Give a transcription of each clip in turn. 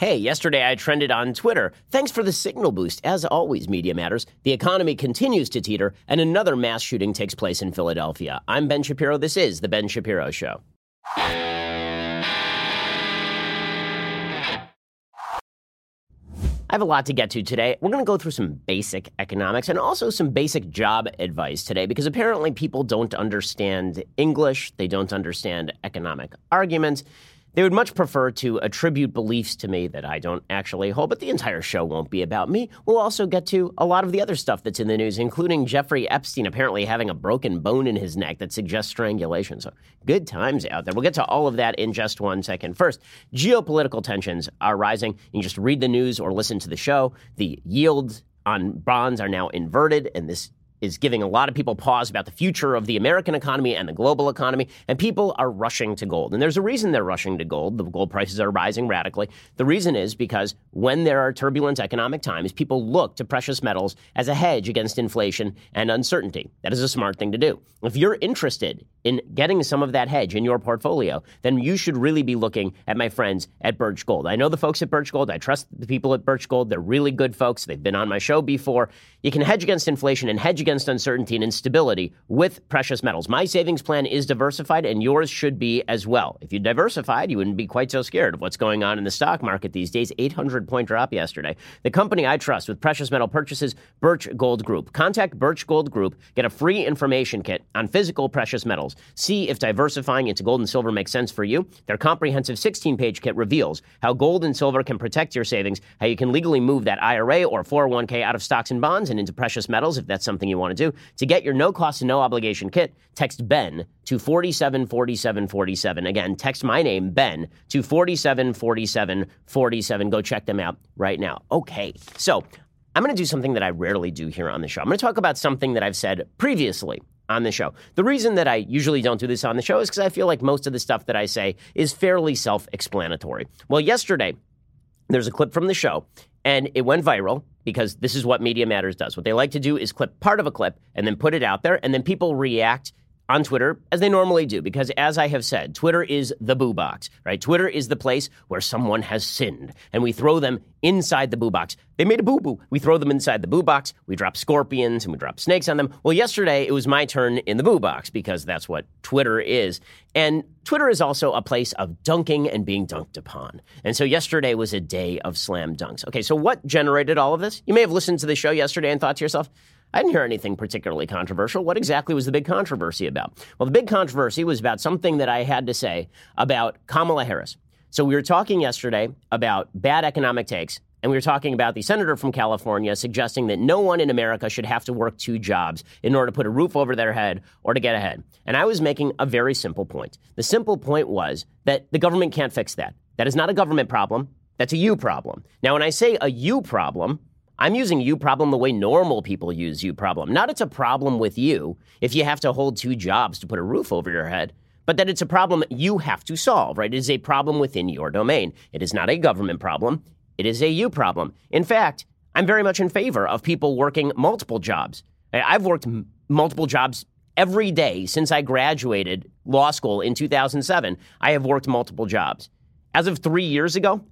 Hey, yesterday I trended on Twitter. Thanks for the signal boost. As always, Media Matters. The economy continues to teeter, and another mass shooting takes place in Philadelphia. I'm Ben Shapiro. This is The Ben Shapiro Show. I have a lot to get to today. We're going to go through some basic economics and also some basic job advice today because apparently people don't understand English, they don't understand economic arguments. They would much prefer to attribute beliefs to me that I don't actually hold, but the entire show won't be about me. We'll also get to a lot of the other stuff that's in the news, including Jeffrey Epstein apparently having a broken bone in his neck that suggests strangulation. So good times out there. We'll get to all of that in just one second. First, geopolitical tensions are rising. You can just read the news or listen to the show. The yields on bonds are now inverted, and this is giving a lot of people pause about the future of the American economy and the global economy, and people are rushing to gold. And there's a reason they're rushing to gold. The gold prices are rising radically. The reason is because when there are turbulent economic times, people look to precious metals as a hedge against inflation and uncertainty. That is a smart thing to do. If you're interested in getting some of that hedge in your portfolio, then you should really be looking at my friends at Birch Gold. I know the folks at Birch Gold. I trust the people at Birch Gold. They're really good folks. They've been on my show before. You can hedge against inflation and hedge against uncertainty and instability with precious metals. My savings plan is diversified, and yours should be as well. If you diversified, you wouldn't be quite so scared of what's going on in the stock market these days. 800 point drop yesterday. The company I trust with precious metal purchases, Birch Gold Group. Contact Birch Gold Group. Get a free information kit on physical precious metals. See if diversifying into gold and silver makes sense for you. Their comprehensive 16 page kit reveals how gold and silver can protect your savings, how you can legally move that IRA or 401k out of stocks and bonds and into precious metals if that's something you want to do. To get your no cost and no obligation kit, text Ben to 474747. Again, text my name, Ben, to 474747. Go check them out right now. Okay, so I'm going to do something that I rarely do here on the show. I'm going to talk about something that I've said previously on the show. The reason that I usually don't do this on the show is because I feel like most of the stuff that I say is fairly self explanatory. Well, yesterday, there's a clip from the show, and it went viral because this is what Media Matters does. What they like to do is clip part of a clip and then put it out there, and then people react on Twitter as they normally do, because as I have said, Twitter is the boo box, right? Twitter is the place where someone has sinned, and we throw them inside the boo box. They made a boo boo. We throw them inside the boo box. We drop scorpions and we drop snakes on them. Well, yesterday it was my turn in the boo box because that's what Twitter is. And Twitter is also a place of dunking and being dunked upon. And so yesterday was a day of slam dunks. Okay, so what generated all of this? You may have listened to the show yesterday and thought to yourself, I didn't hear anything particularly controversial. What exactly was the big controversy about? Well, the big controversy was about something that I had to say about Kamala Harris. So we were talking yesterday about bad economic takes, and we were talking about the senator from California suggesting that no one in America should have to work two jobs in order to put a roof over their head or to get ahead. And I was making a very simple point. The simple point was that the government can't fix that. That is not a government problem. That's a you problem. Now, when I say a you problem, I'm using you problem the way normal people use you problem. Not it's a problem with you if you have to hold two jobs to put a roof over your head, but that it's a problem you have to solve, right? It is a problem within your domain. It is not a government problem. It is a you problem. In fact, I'm very much in favor of people working multiple jobs. I've worked m- multiple jobs every day since I graduated law school in 2007. I have worked multiple jobs. As of three years ago,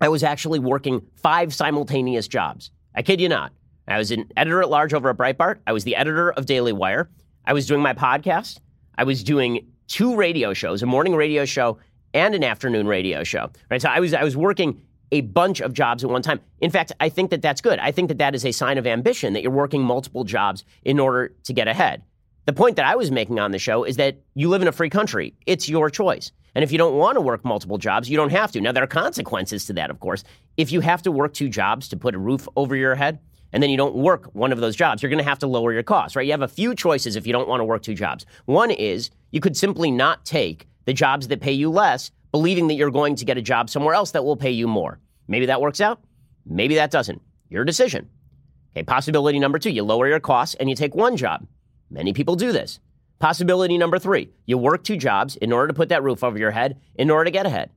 I was actually working five simultaneous jobs. I kid you not. I was an editor at large over at Breitbart. I was the editor of Daily Wire. I was doing my podcast. I was doing two radio shows, a morning radio show and an afternoon radio show. Right? So I was I was working a bunch of jobs at one time. In fact, I think that that's good. I think that that is a sign of ambition that you're working multiple jobs in order to get ahead. The point that I was making on the show is that you live in a free country. It's your choice. And if you don't want to work multiple jobs, you don't have to. Now, there are consequences to that, of course. If you have to work two jobs to put a roof over your head, and then you don't work one of those jobs, you're going to have to lower your costs, right? You have a few choices if you don't want to work two jobs. One is you could simply not take the jobs that pay you less, believing that you're going to get a job somewhere else that will pay you more. Maybe that works out. Maybe that doesn't. Your decision. Okay, possibility number two, you lower your costs and you take one job. Many people do this. Possibility number three you work two jobs in order to put that roof over your head in order to get ahead.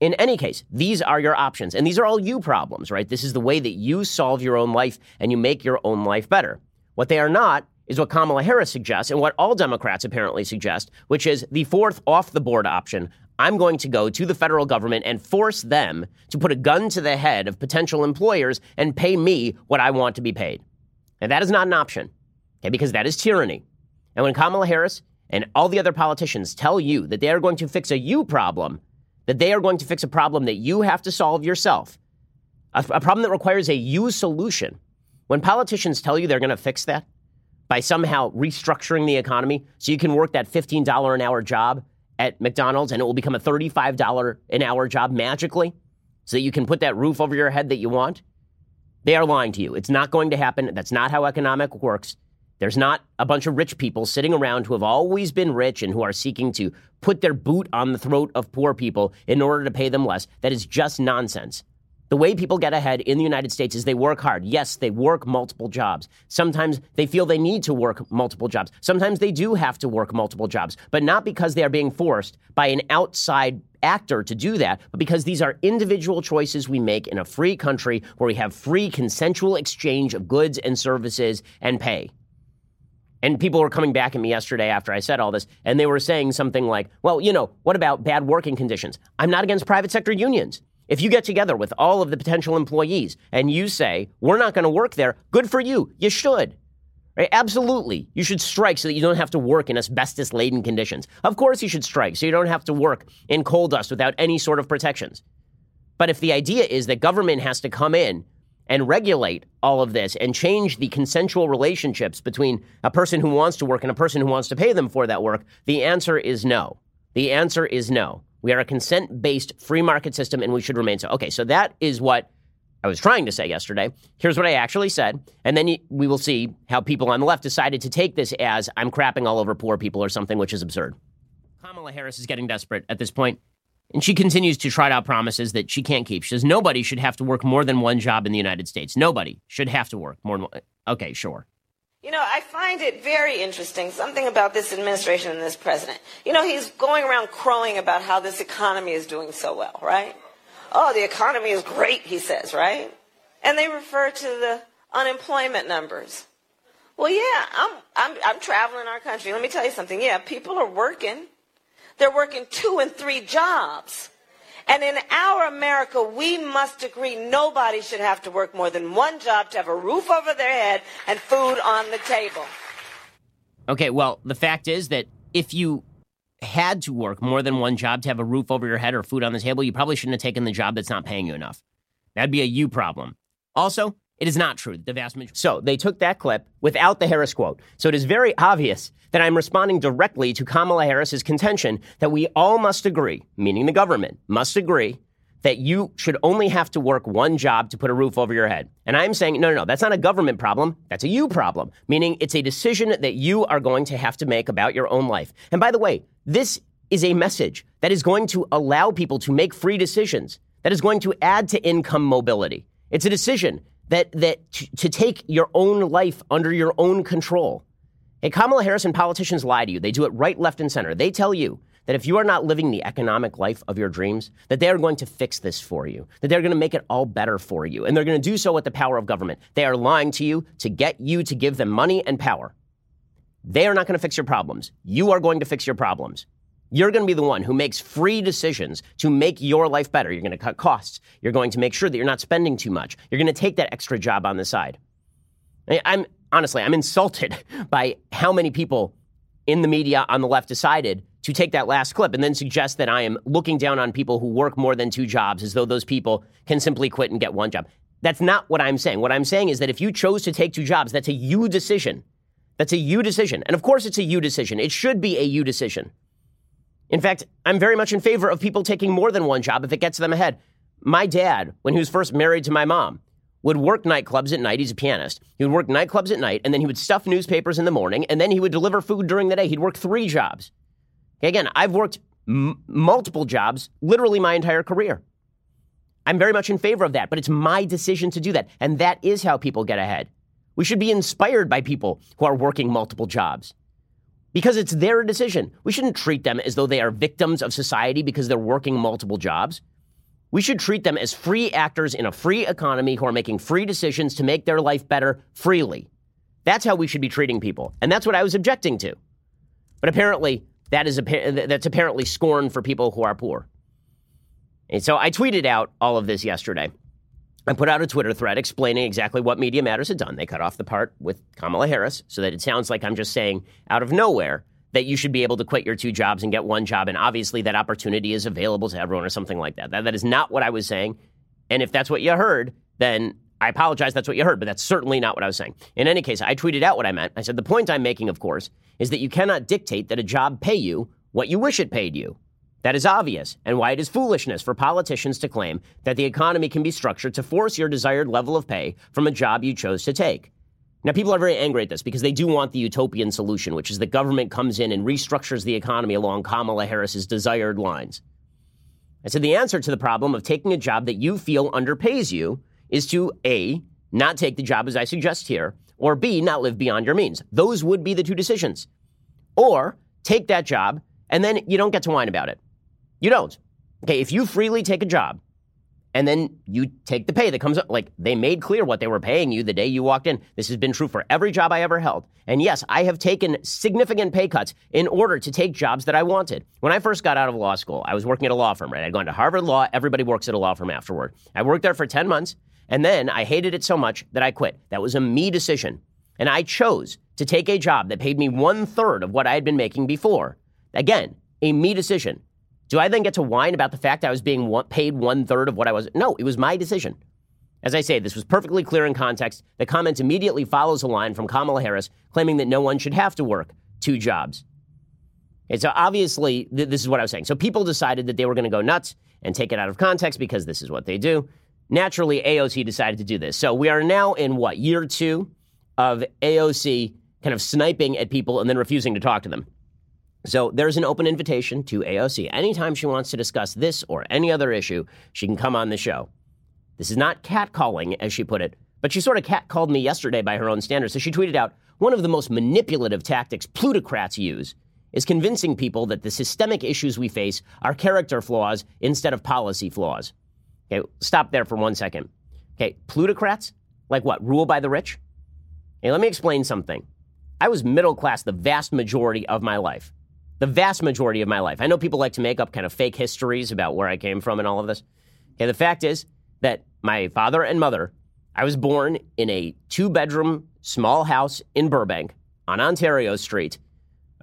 In any case, these are your options, and these are all you problems, right? This is the way that you solve your own life and you make your own life better. What they are not is what Kamala Harris suggests and what all Democrats apparently suggest, which is the fourth off the board option I'm going to go to the federal government and force them to put a gun to the head of potential employers and pay me what I want to be paid. And that is not an option, okay, because that is tyranny. And when Kamala Harris and all the other politicians tell you that they are going to fix a you problem, that they are going to fix a problem that you have to solve yourself, a, a problem that requires a you solution, when politicians tell you they're going to fix that by somehow restructuring the economy so you can work that $15 an hour job at McDonald's and it will become a $35 an hour job magically so that you can put that roof over your head that you want, they are lying to you. It's not going to happen. That's not how economic works. There's not a bunch of rich people sitting around who have always been rich and who are seeking to put their boot on the throat of poor people in order to pay them less. That is just nonsense. The way people get ahead in the United States is they work hard. Yes, they work multiple jobs. Sometimes they feel they need to work multiple jobs. Sometimes they do have to work multiple jobs, but not because they are being forced by an outside actor to do that, but because these are individual choices we make in a free country where we have free consensual exchange of goods and services and pay. And people were coming back at me yesterday after I said all this, and they were saying something like, well, you know, what about bad working conditions? I'm not against private sector unions. If you get together with all of the potential employees and you say, we're not going to work there, good for you. You should. Right? Absolutely. You should strike so that you don't have to work in asbestos laden conditions. Of course, you should strike so you don't have to work in coal dust without any sort of protections. But if the idea is that government has to come in and regulate all of this and change the consensual relationships between a person who wants to work and a person who wants to pay them for that work, the answer is no. The answer is no. We are a consent based free market system and we should remain so. Okay, so that is what I was trying to say yesterday. Here's what I actually said. And then we will see how people on the left decided to take this as I'm crapping all over poor people or something, which is absurd. Kamala Harris is getting desperate at this point, and she continues to trot out promises that she can't keep. She says nobody should have to work more than one job in the United States. Nobody should have to work more than one. Okay, sure. You know, I find it very interesting, something about this administration and this president. You know, he's going around crowing about how this economy is doing so well, right? Oh, the economy is great, he says, right? And they refer to the unemployment numbers. Well, yeah, I'm, I'm, I'm traveling our country. Let me tell you something. Yeah, people are working. They're working two and three jobs. And in our America, we must agree nobody should have to work more than one job to have a roof over their head and food on the table. Okay, well, the fact is that if you had to work more than one job to have a roof over your head or food on the table, you probably shouldn't have taken the job that's not paying you enough. That'd be a you problem. Also, it is not true. The vast majority. So they took that clip without the Harris quote. So it is very obvious that I'm responding directly to Kamala Harris's contention that we all must agree, meaning the government must agree, that you should only have to work one job to put a roof over your head. And I'm saying, no, no, no, that's not a government problem. That's a you problem, meaning it's a decision that you are going to have to make about your own life. And by the way, this is a message that is going to allow people to make free decisions, that is going to add to income mobility. It's a decision that that to take your own life under your own control. Hey, Kamala Harris and politicians lie to you. They do it right, left, and center. They tell you that if you are not living the economic life of your dreams, that they are going to fix this for you, that they're going to make it all better for you, and they're going to do so with the power of government. They are lying to you to get you to give them money and power. They are not going to fix your problems. You are going to fix your problems. You're going to be the one who makes free decisions to make your life better. You're going to cut costs. You're going to make sure that you're not spending too much. You're going to take that extra job on the side. I'm honestly, I'm insulted by how many people in the media on the left decided to take that last clip and then suggest that I am looking down on people who work more than two jobs as though those people can simply quit and get one job. That's not what I'm saying. What I'm saying is that if you chose to take two jobs, that's a you decision. That's a you decision. And of course, it's a you decision. It should be a you decision. In fact, I'm very much in favor of people taking more than one job if it gets them ahead. My dad, when he was first married to my mom, would work nightclubs at night. He's a pianist. He would work nightclubs at night, and then he would stuff newspapers in the morning, and then he would deliver food during the day. He'd work three jobs. Okay, again, I've worked m- multiple jobs literally my entire career. I'm very much in favor of that, but it's my decision to do that. And that is how people get ahead. We should be inspired by people who are working multiple jobs because it's their decision. We shouldn't treat them as though they are victims of society because they're working multiple jobs. We should treat them as free actors in a free economy who are making free decisions to make their life better freely. That's how we should be treating people. And that's what I was objecting to. But apparently, that is that's apparently scorn for people who are poor. And so I tweeted out all of this yesterday. I put out a Twitter thread explaining exactly what Media Matters had done. They cut off the part with Kamala Harris so that it sounds like I'm just saying out of nowhere that you should be able to quit your two jobs and get one job. And obviously, that opportunity is available to everyone or something like that. That, that is not what I was saying. And if that's what you heard, then I apologize. That's what you heard, but that's certainly not what I was saying. In any case, I tweeted out what I meant. I said, the point I'm making, of course, is that you cannot dictate that a job pay you what you wish it paid you. That is obvious, and why it is foolishness for politicians to claim that the economy can be structured to force your desired level of pay from a job you chose to take. Now, people are very angry at this because they do want the utopian solution, which is that government comes in and restructures the economy along Kamala Harris's desired lines. I said the answer to the problem of taking a job that you feel underpays you is to A, not take the job as I suggest here, or B, not live beyond your means. Those would be the two decisions. Or take that job and then you don't get to whine about it. You don't. Okay, if you freely take a job and then you take the pay that comes up, like they made clear what they were paying you the day you walked in. This has been true for every job I ever held. And yes, I have taken significant pay cuts in order to take jobs that I wanted. When I first got out of law school, I was working at a law firm, right? I'd gone to Harvard Law. Everybody works at a law firm afterward. I worked there for 10 months, and then I hated it so much that I quit. That was a me decision. And I chose to take a job that paid me one third of what I had been making before. Again, a me decision. Do I then get to whine about the fact I was being paid one third of what I was? No, it was my decision. As I say, this was perfectly clear in context. The comment immediately follows a line from Kamala Harris claiming that no one should have to work two jobs. And so obviously, th- this is what I was saying. So people decided that they were going to go nuts and take it out of context because this is what they do. Naturally, AOC decided to do this. So we are now in what, year two of AOC kind of sniping at people and then refusing to talk to them. So there's an open invitation to AOC. Anytime she wants to discuss this or any other issue, she can come on the show. This is not catcalling, as she put it, but she sort of catcalled me yesterday by her own standards. So she tweeted out one of the most manipulative tactics plutocrats use is convincing people that the systemic issues we face are character flaws instead of policy flaws. Okay, stop there for one second. Okay, plutocrats? Like what? Rule by the rich? Hey, let me explain something. I was middle class the vast majority of my life the vast majority of my life. I know people like to make up kind of fake histories about where I came from and all of this. Okay, the fact is that my father and mother, I was born in a two bedroom small house in Burbank on Ontario Street.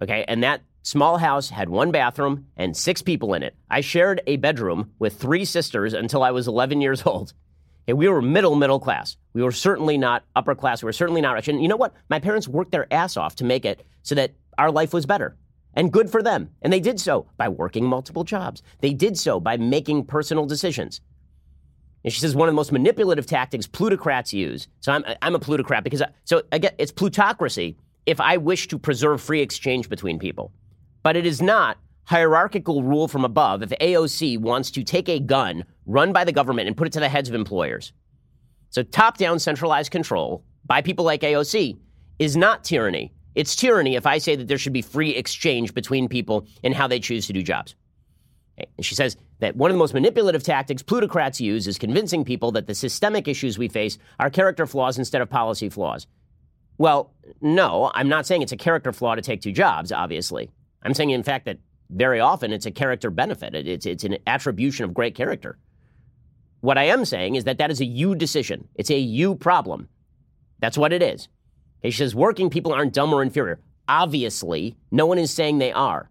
Okay, and that small house had one bathroom and six people in it. I shared a bedroom with three sisters until I was 11 years old. Okay, we were middle, middle class. We were certainly not upper class. We were certainly not rich. And you know what? My parents worked their ass off to make it so that our life was better. And good for them. And they did so by working multiple jobs. They did so by making personal decisions. And she says one of the most manipulative tactics plutocrats use. So I'm, I'm a plutocrat because, I, so again, it's plutocracy if I wish to preserve free exchange between people. But it is not hierarchical rule from above if AOC wants to take a gun run by the government and put it to the heads of employers. So top down centralized control by people like AOC is not tyranny. It's tyranny if I say that there should be free exchange between people in how they choose to do jobs. And she says that one of the most manipulative tactics plutocrats use is convincing people that the systemic issues we face are character flaws instead of policy flaws. Well, no, I'm not saying it's a character flaw to take two jobs, obviously. I'm saying, in fact, that very often it's a character benefit, it's, it's an attribution of great character. What I am saying is that that is a you decision, it's a you problem. That's what it is. He says working people aren't dumb or inferior. Obviously, no one is saying they are,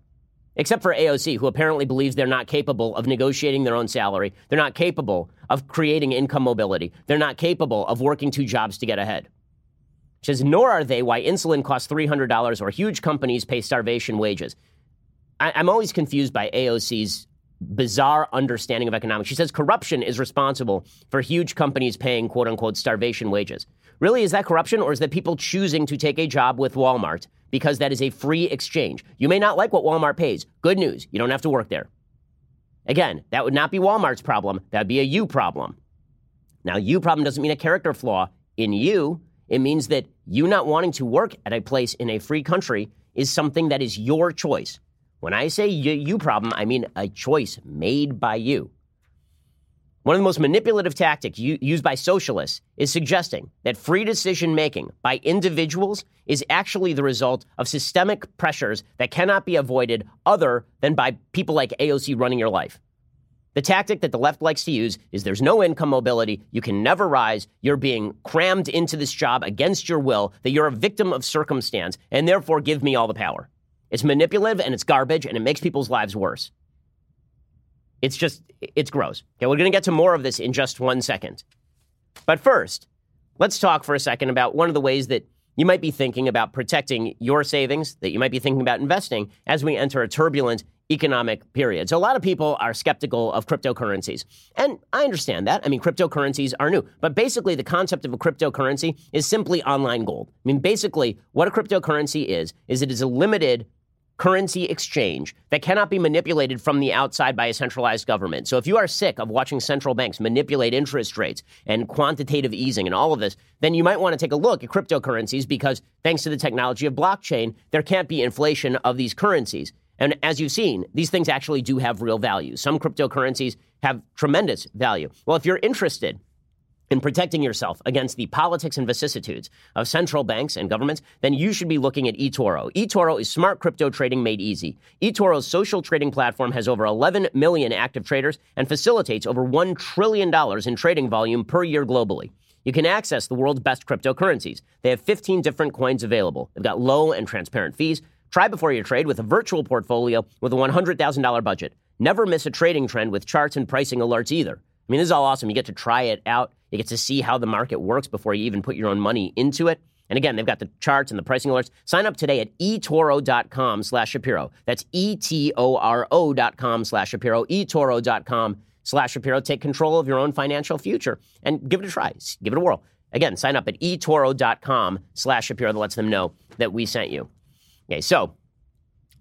except for AOC, who apparently believes they're not capable of negotiating their own salary. They're not capable of creating income mobility. They're not capable of working two jobs to get ahead. She says, nor are they why insulin costs $300 or huge companies pay starvation wages. I- I'm always confused by AOC's bizarre understanding of economics. She says corruption is responsible for huge companies paying quote unquote starvation wages. Really, is that corruption or is that people choosing to take a job with Walmart because that is a free exchange? You may not like what Walmart pays. Good news, you don't have to work there. Again, that would not be Walmart's problem, that would be a you problem. Now, you problem doesn't mean a character flaw in you. It means that you not wanting to work at a place in a free country is something that is your choice. When I say you, problem, I mean a choice made by you. one of the most manipulative tactics used by socialists is suggesting that free decision making by individuals is actually the result of systemic pressures that cannot be avoided other than by people like AOC running your life. The tactic that the left likes to use is there's no income mobility, you can never rise, you're being crammed into this job against your will, that you're a victim of circumstance, and therefore give me all the power. It's manipulative and it's garbage and it makes people's lives worse. It's just, it's gross. Okay, we're going to get to more of this in just one second. But first, let's talk for a second about one of the ways that you might be thinking about protecting your savings, that you might be thinking about investing as we enter a turbulent economic period. So a lot of people are skeptical of cryptocurrencies. And I understand that. I mean, cryptocurrencies are new. But basically, the concept of a cryptocurrency is simply online gold. I mean, basically, what a cryptocurrency is, is it is a limited currency exchange that cannot be manipulated from the outside by a centralized government. So if you are sick of watching central banks manipulate interest rates and quantitative easing and all of this, then you might want to take a look at cryptocurrencies because thanks to the technology of blockchain, there can't be inflation of these currencies. And as you've seen, these things actually do have real value. Some cryptocurrencies have tremendous value. Well, if you're interested in protecting yourself against the politics and vicissitudes of central banks and governments, then you should be looking at eToro. eToro is smart crypto trading made easy. eToro's social trading platform has over 11 million active traders and facilitates over $1 trillion in trading volume per year globally. You can access the world's best cryptocurrencies. They have 15 different coins available. They've got low and transparent fees. Try before you trade with a virtual portfolio with a $100,000 budget. Never miss a trading trend with charts and pricing alerts either. I mean, this is all awesome. You get to try it out. You get to see how the market works before you even put your own money into it. And again, they've got the charts and the pricing alerts. Sign up today at etoro.com slash Shapiro. That's E-T-O-R-O dot com slash Shapiro, etoro.com slash Shapiro. Take control of your own financial future and give it a try. Give it a whirl. Again, sign up at etoro.com slash Shapiro that lets them know that we sent you. Okay, so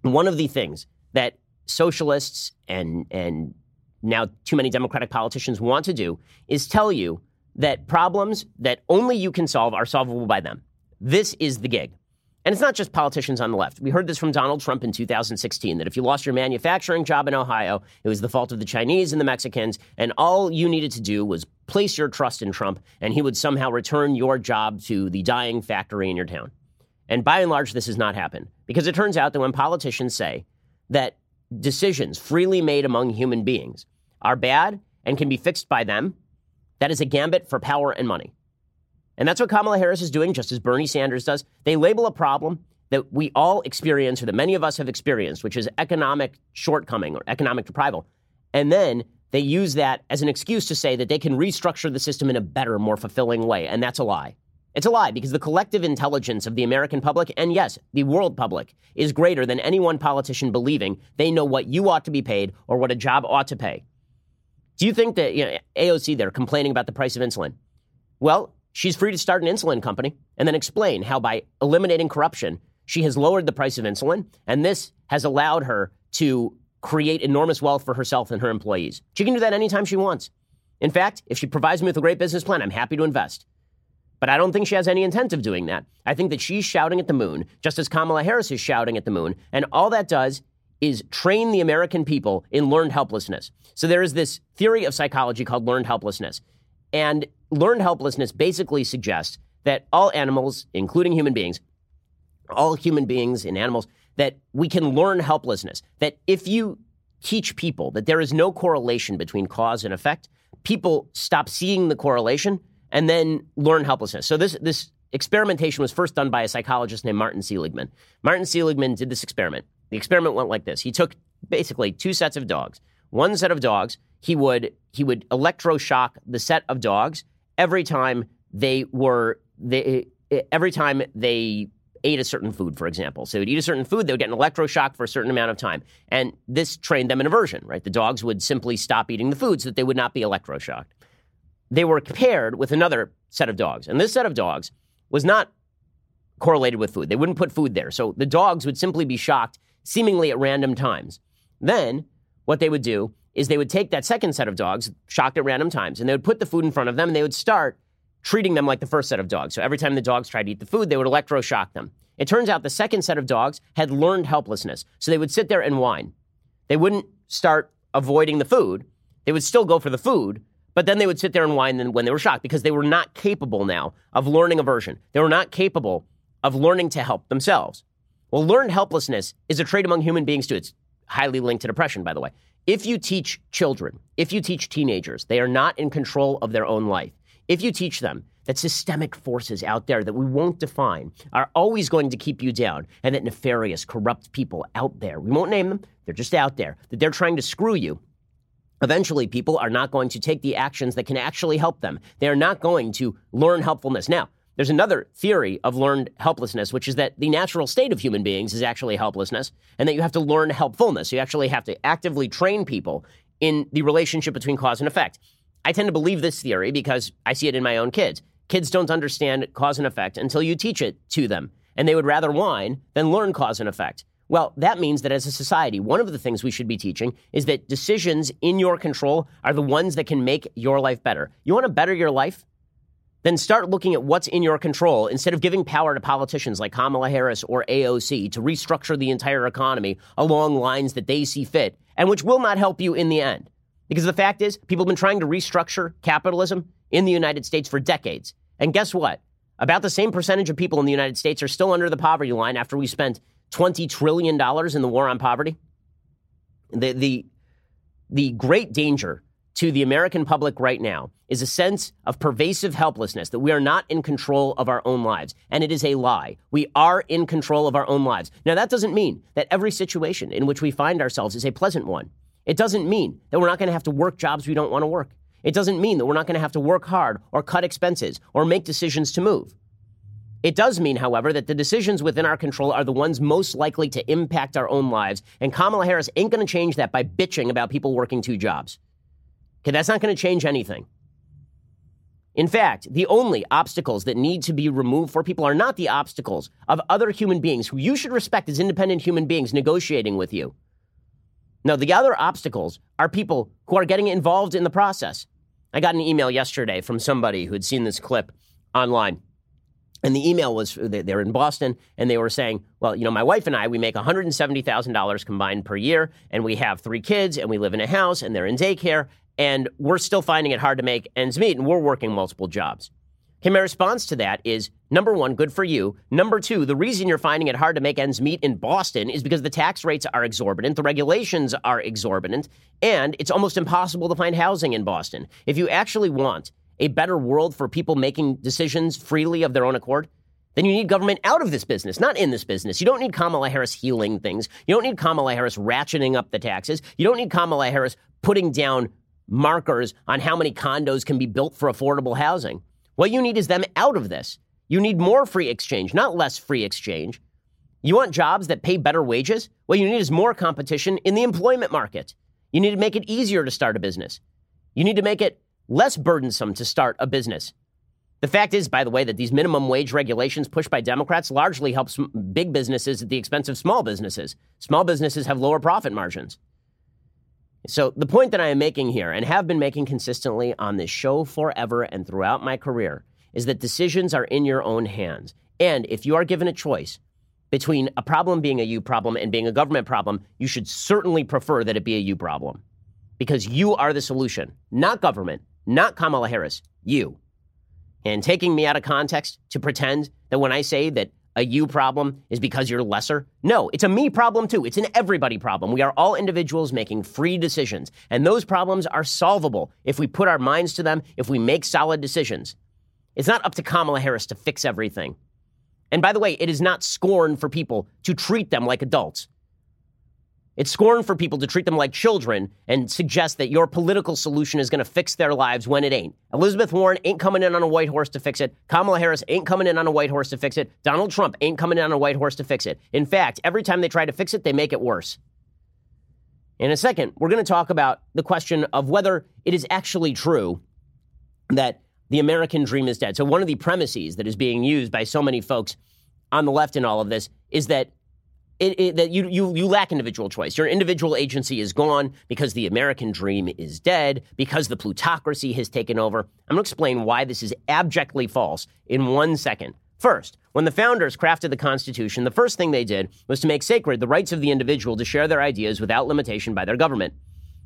one of the things that socialists and, and now too many Democratic politicians want to do is tell you that problems that only you can solve are solvable by them. This is the gig. And it's not just politicians on the left. We heard this from Donald Trump in 2016 that if you lost your manufacturing job in Ohio, it was the fault of the Chinese and the Mexicans, and all you needed to do was place your trust in Trump, and he would somehow return your job to the dying factory in your town. And by and large, this has not happened because it turns out that when politicians say that decisions freely made among human beings are bad and can be fixed by them, that is a gambit for power and money. And that's what Kamala Harris is doing, just as Bernie Sanders does. They label a problem that we all experience or that many of us have experienced, which is economic shortcoming or economic deprival. And then they use that as an excuse to say that they can restructure the system in a better, more fulfilling way. And that's a lie. It's a lie because the collective intelligence of the American public, and yes, the world public, is greater than any one politician believing they know what you ought to be paid or what a job ought to pay. Do you think that you know, AOC complaining about the price of insulin? Well, she's free to start an insulin company and then explain how by eliminating corruption, she has lowered the price of insulin, and this has allowed her to create enormous wealth for herself and her employees. She can do that anytime she wants. In fact, if she provides me with a great business plan, I'm happy to invest. But I don't think she has any intent of doing that. I think that she's shouting at the moon, just as Kamala Harris is shouting at the moon. And all that does is train the American people in learned helplessness. So there is this theory of psychology called learned helplessness. And learned helplessness basically suggests that all animals, including human beings, all human beings and animals, that we can learn helplessness. That if you teach people that there is no correlation between cause and effect, people stop seeing the correlation and then learn helplessness. So this this experimentation was first done by a psychologist named Martin Seligman. Martin Seligman did this experiment. The experiment went like this. He took basically two sets of dogs. One set of dogs, he would he would electroshock the set of dogs every time they were they every time they ate a certain food, for example. So they would eat a certain food, they would get an electroshock for a certain amount of time. And this trained them in aversion, right? The dogs would simply stop eating the food so that they would not be electroshocked they were paired with another set of dogs. And this set of dogs was not correlated with food. They wouldn't put food there. So the dogs would simply be shocked seemingly at random times. Then what they would do is they would take that second set of dogs, shocked at random times, and they would put the food in front of them and they would start treating them like the first set of dogs. So every time the dogs tried to eat the food, they would electroshock them. It turns out the second set of dogs had learned helplessness. So they would sit there and whine. They wouldn't start avoiding the food. They would still go for the food, But then they would sit there and whine when they were shocked because they were not capable now of learning aversion. They were not capable of learning to help themselves. Well, learned helplessness is a trait among human beings too. It's highly linked to depression, by the way. If you teach children, if you teach teenagers, they are not in control of their own life. If you teach them that systemic forces out there that we won't define are always going to keep you down, and that nefarious, corrupt people out there, we won't name them, they're just out there, that they're trying to screw you, eventually people are not going to take the actions that can actually help them. They are not going to learn helpfulness. Now, there's another theory of learned helplessness, which is that the natural state of human beings is actually helplessness, and that you have to learn helpfulness. You actually have to actively train people in the relationship between cause and effect. I tend to believe this theory because I see it in my own kids. Kids don't understand cause and effect until you teach it to them, and they would rather whine than learn cause and effect. Well, that means that as a society, one of the things we should be teaching is that decisions in your control are the ones that can make your life better. You want to better your life? Then start looking at what's in your control instead of giving power to politicians like Kamala Harris or AOC to restructure the entire economy along lines that they see fit and which will not help you in the end. Because the fact is, people have been trying to restructure capitalism in the United States for decades. And guess what? About the same percentage of people in the United States are still under the poverty line after we spent $20 trillion in the war on poverty. The, the, the great danger to the American public right now is a sense of pervasive helplessness that we are not in control of our own lives. And it is a lie. We are in control of our own lives. Now, that doesn't mean that every situation in which we find ourselves is a pleasant one. It doesn't mean that we're not going to have to work jobs we don't want to work. It doesn't mean that we're not going to have to work hard or cut expenses or make decisions to move. It does mean, however, that the decisions within our control are the ones most likely to impact our own lives, and Kamala Harris ain't going to change that by bitching about people working two jobs. Okay, that's not going to change anything. In fact, the only obstacles that need to be removed for people are not the obstacles of other human beings who you should respect as independent human beings negotiating with you. No, the other obstacles are people who are getting involved in the process. I got an email yesterday from somebody who had seen this clip online. And the email was they're in Boston and they were saying, well, you know, my wife and I, we make $170,000 combined per year and we have three kids and we live in a house and they're in daycare and we're still finding it hard to make ends meet, and we're working multiple jobs. Okay, my response to that is number one, good for you. Number two, the reason you're finding it hard to make ends meet in Boston is because the tax rates are exorbitant, the regulations are exorbitant, and it's almost impossible to find housing in Boston. If you actually want a better world for people making decisions freely of their own accord, then you need government out of this business, not in this business. You don't need Kamala Harris healing things. You don't need Kamala Harris ratcheting up the taxes. You don't need Kamala Harris putting down markers on how many condos can be built for affordable housing. What you need is them out of this. You need more free exchange, not less free exchange. You want jobs that pay better wages? What you need is more competition in the employment market. You need to make it easier to start a business. You need to make it less burdensome to start a business. The fact is, by the way, that these minimum wage regulations pushed by Democrats largely helps big businesses at the expense of small businesses. Small businesses have lower profit margins. So, the point that I am making here, and have been making consistently on this show forever and throughout my career, is that decisions are in your own hands. And if you are given a choice between a problem being a you problem and being a government problem, you should certainly prefer that it be a you problem. Because you are the solution, not government, not Kamala Harris, you. And taking me out of context to pretend that when I say that a you problem is because you're lesser. No, it's a me problem too. It's an everybody problem. We are all individuals making free decisions, and those problems are solvable if we put our minds to them, if we make solid decisions. It's not up to Kamala Harris to fix everything. And by the way, it is not scorn for people to treat them like adults. It's scorn for people to treat them like children and suggest that your political solution is going to fix their lives when it ain't. Elizabeth Warren ain't coming in on a white horse to fix it. Kamala Harris ain't coming in on a white horse to fix it. Donald Trump ain't coming in on a white horse to fix it. In fact, every time they try to fix it, they make it worse. In a second, we're going to talk about the question of whether it is actually true that the American dream is dead. So, one of the premises that is being used by so many folks on the left in all of this is that it, it, that you, you, you lack individual choice. Your individual agency is gone because the American dream is dead, because the plutocracy has taken over. I'm going to explain why this is abjectly false in one second. First, when the founders crafted the Constitution, the first thing they did was to make sacred the rights of the individual to share their ideas without limitation by their government.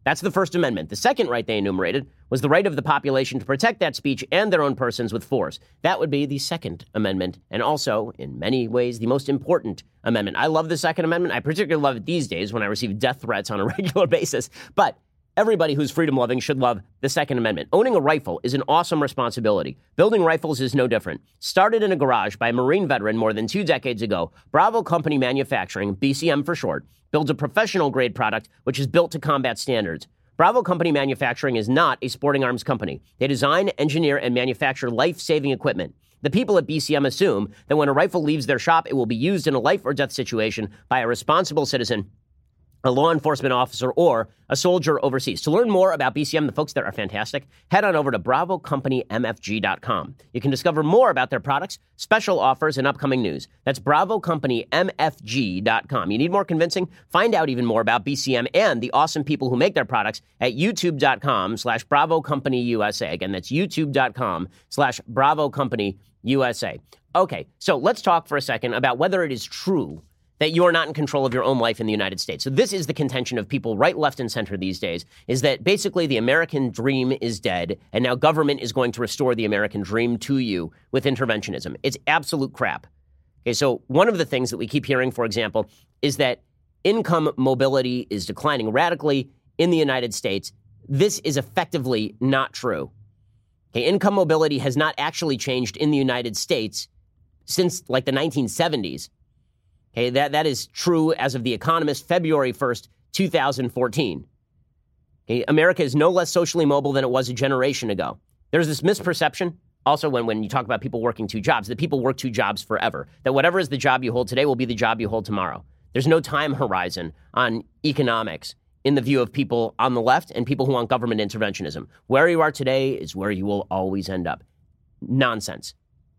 That's the First Amendment. The second right they enumerated was the right of the population to protect that speech and their own persons with force. That would be the Second Amendment, and also, in many ways, the most important amendment. I love the Second Amendment. I particularly love it these days when I receive death threats on a regular basis. But Everybody who's freedom loving should love the Second Amendment. Owning a rifle is an awesome responsibility. Building rifles is no different. Started in a garage by a Marine veteran more than two decades ago, Bravo Company Manufacturing, BCM for short, builds a professional grade product which is built to combat standards. Bravo Company Manufacturing is not a sporting arms company. They design, engineer, and manufacture life saving equipment. The people at BCM assume that when a rifle leaves their shop, it will be used in a life or death situation by a responsible citizen a law enforcement officer, or a soldier overseas. To learn more about BCM, the folks there are fantastic, head on over to BravoCompanyMFG.com. You can discover more about their products, special offers, and upcoming news. That's BravoCompanyMFG.com. You need more convincing? Find out even more about BCM and the awesome people who make their products at YouTube.com slash BravoCompanyUSA. Again, that's YouTube.com slash BravoCompanyUSA. Okay, so let's talk for a second about whether it is true that you are not in control of your own life in the United States. So this is the contention of people right, left, and center these days, is that basically the American dream is dead, and now government is going to restore the American dream to you with interventionism. It's absolute crap. Okay, so one of the things that we keep hearing, for example, is that income mobility is declining radically in the United States. This is effectively not true. Okay, income mobility has not actually changed in the United States since like the 1970s. Okay, that, that is true as of The Economist, February 1st, 2014. Okay, America is no less socially mobile than it was a generation ago. There's this misperception, also, when, when you talk about people working two jobs, that people work two jobs forever, that whatever is the job you hold today will be the job you hold tomorrow. There's no time horizon on economics in the view of people on the left and people who want government interventionism. Where you are today is where you will always end up. Nonsense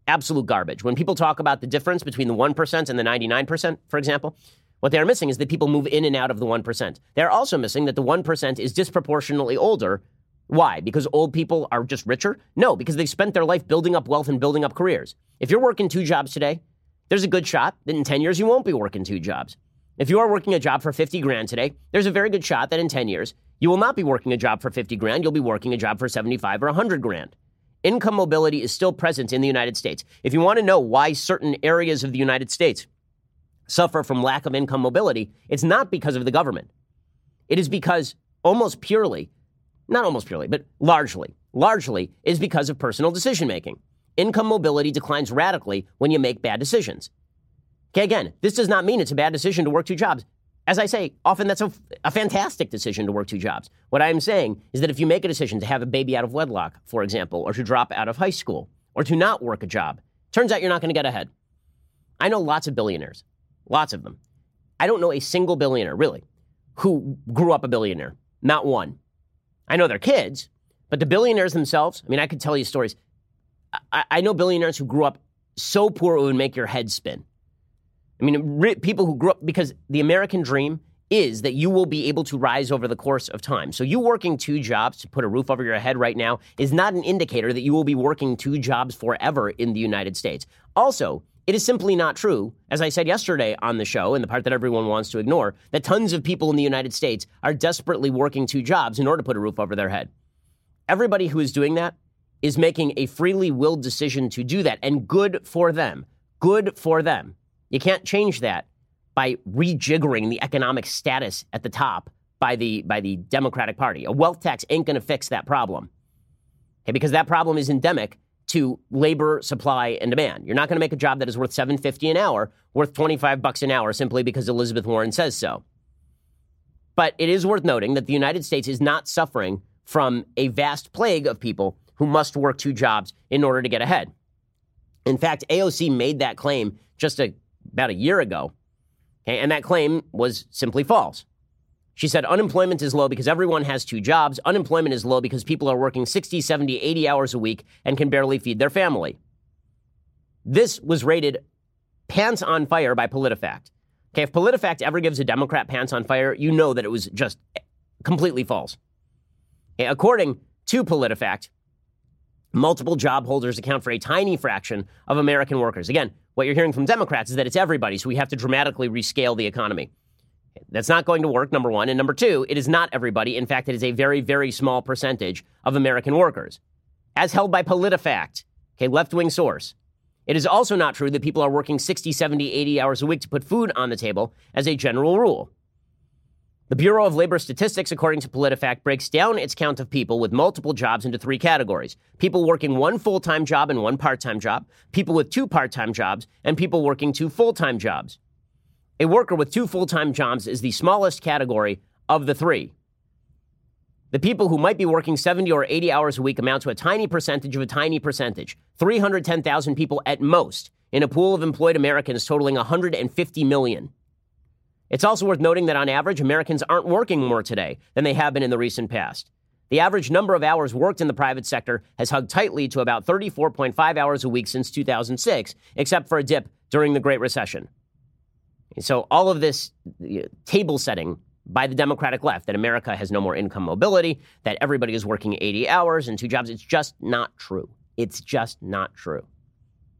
absolute garbage. When people talk about the difference between the 1% and the 99%, for example, what they're missing is that people move in and out of the 1%. They're also missing that the 1% is disproportionately older. Why? Because old people are just richer? No, because they spent their life building up wealth and building up careers. If you're working two jobs today, there's a good shot that in 10 years you won't be working two jobs. If you are working a job for 50 grand today, there's a very good shot that in 10 years you will not be working a job for 50 grand, you'll be working a job for 75 or 100 grand income mobility is still present in the United States. If you want to know why certain areas of the United States suffer from lack of income mobility, it's not because of the government. It is because almost purely, not almost purely, but largely, largely is because of personal decision making. Income mobility declines radically when you make bad decisions. Okay, again, this does not mean it's a bad decision to work two jobs. As I say, often that's a, a, fantastic decision to work two jobs. What I'm saying is that if you make a decision to have a baby out of wedlock, for example, or to drop out of high school, or to not work a job, turns out you're not going to get ahead. I know lots of billionaires, lots of them. I don't know a single billionaire, really, who grew up a billionaire. Not one. I know their kids, but the billionaires themselves, I mean, I could tell you stories. I, I know billionaires who grew up so poor it would make your head spin. I mean, re- people who grew up, because the American dream is that you will be able to rise over the course of time. So, you working two jobs to put a roof over your head right now is not an indicator that you will be working two jobs forever in the United States. Also, it is simply not true, as I said yesterday on the show, in the part that everyone wants to ignore, that tons of people in the United States are desperately working two jobs in order to put a roof over their head. Everybody who is doing that is making a freely willed decision to do that, and good for them. Good for them. You can't change that by rejiggering the economic status at the top by the by the Democratic Party. A wealth tax ain't going to fix that problem. Okay, because that problem is endemic to labor supply and demand. You're not going to make a job that is worth 750 an hour worth 25 bucks an hour simply because Elizabeth Warren says so. But it is worth noting that the United States is not suffering from a vast plague of people who must work two jobs in order to get ahead. In fact, AOC made that claim just a about a year ago, okay, and that claim was simply false. She said unemployment is low because everyone has two jobs. Unemployment is low because people are working 60, 70, 80 hours a week and can barely feed their family. This was rated pants on fire by PolitiFact. Okay, if PolitiFact ever gives a Democrat pants on fire, you know that it was just completely false. Okay, according to PolitiFact, multiple job holders account for a tiny fraction of American workers. Again, what you're hearing from Democrats is that it's everybody, so we have to dramatically rescale the economy. That's not going to work, number one. And number two, it is not everybody. In fact, it is a very, very small percentage of American workers, as held by PolitiFact, okay, left wing source. It is also not true that people are working 60, 70, 80 hours a week to put food on the table as a general rule. The Bureau of Labor Statistics, according to PolitiFact, breaks down its count of people with multiple jobs into three categories people working one full time job and one part time job, people with two part time jobs, and people working two full time jobs. A worker with two full time jobs is the smallest category of the three. The people who might be working 70 or 80 hours a week amount to a tiny percentage of a tiny percentage 310,000 people at most in a pool of employed Americans totaling 150 million. It's also worth noting that on average, Americans aren't working more today than they have been in the recent past. The average number of hours worked in the private sector has hugged tightly to about 34.5 hours a week since 2006, except for a dip during the Great Recession. So, all of this table setting by the Democratic left that America has no more income mobility, that everybody is working 80 hours and two jobs, it's just not true. It's just not true.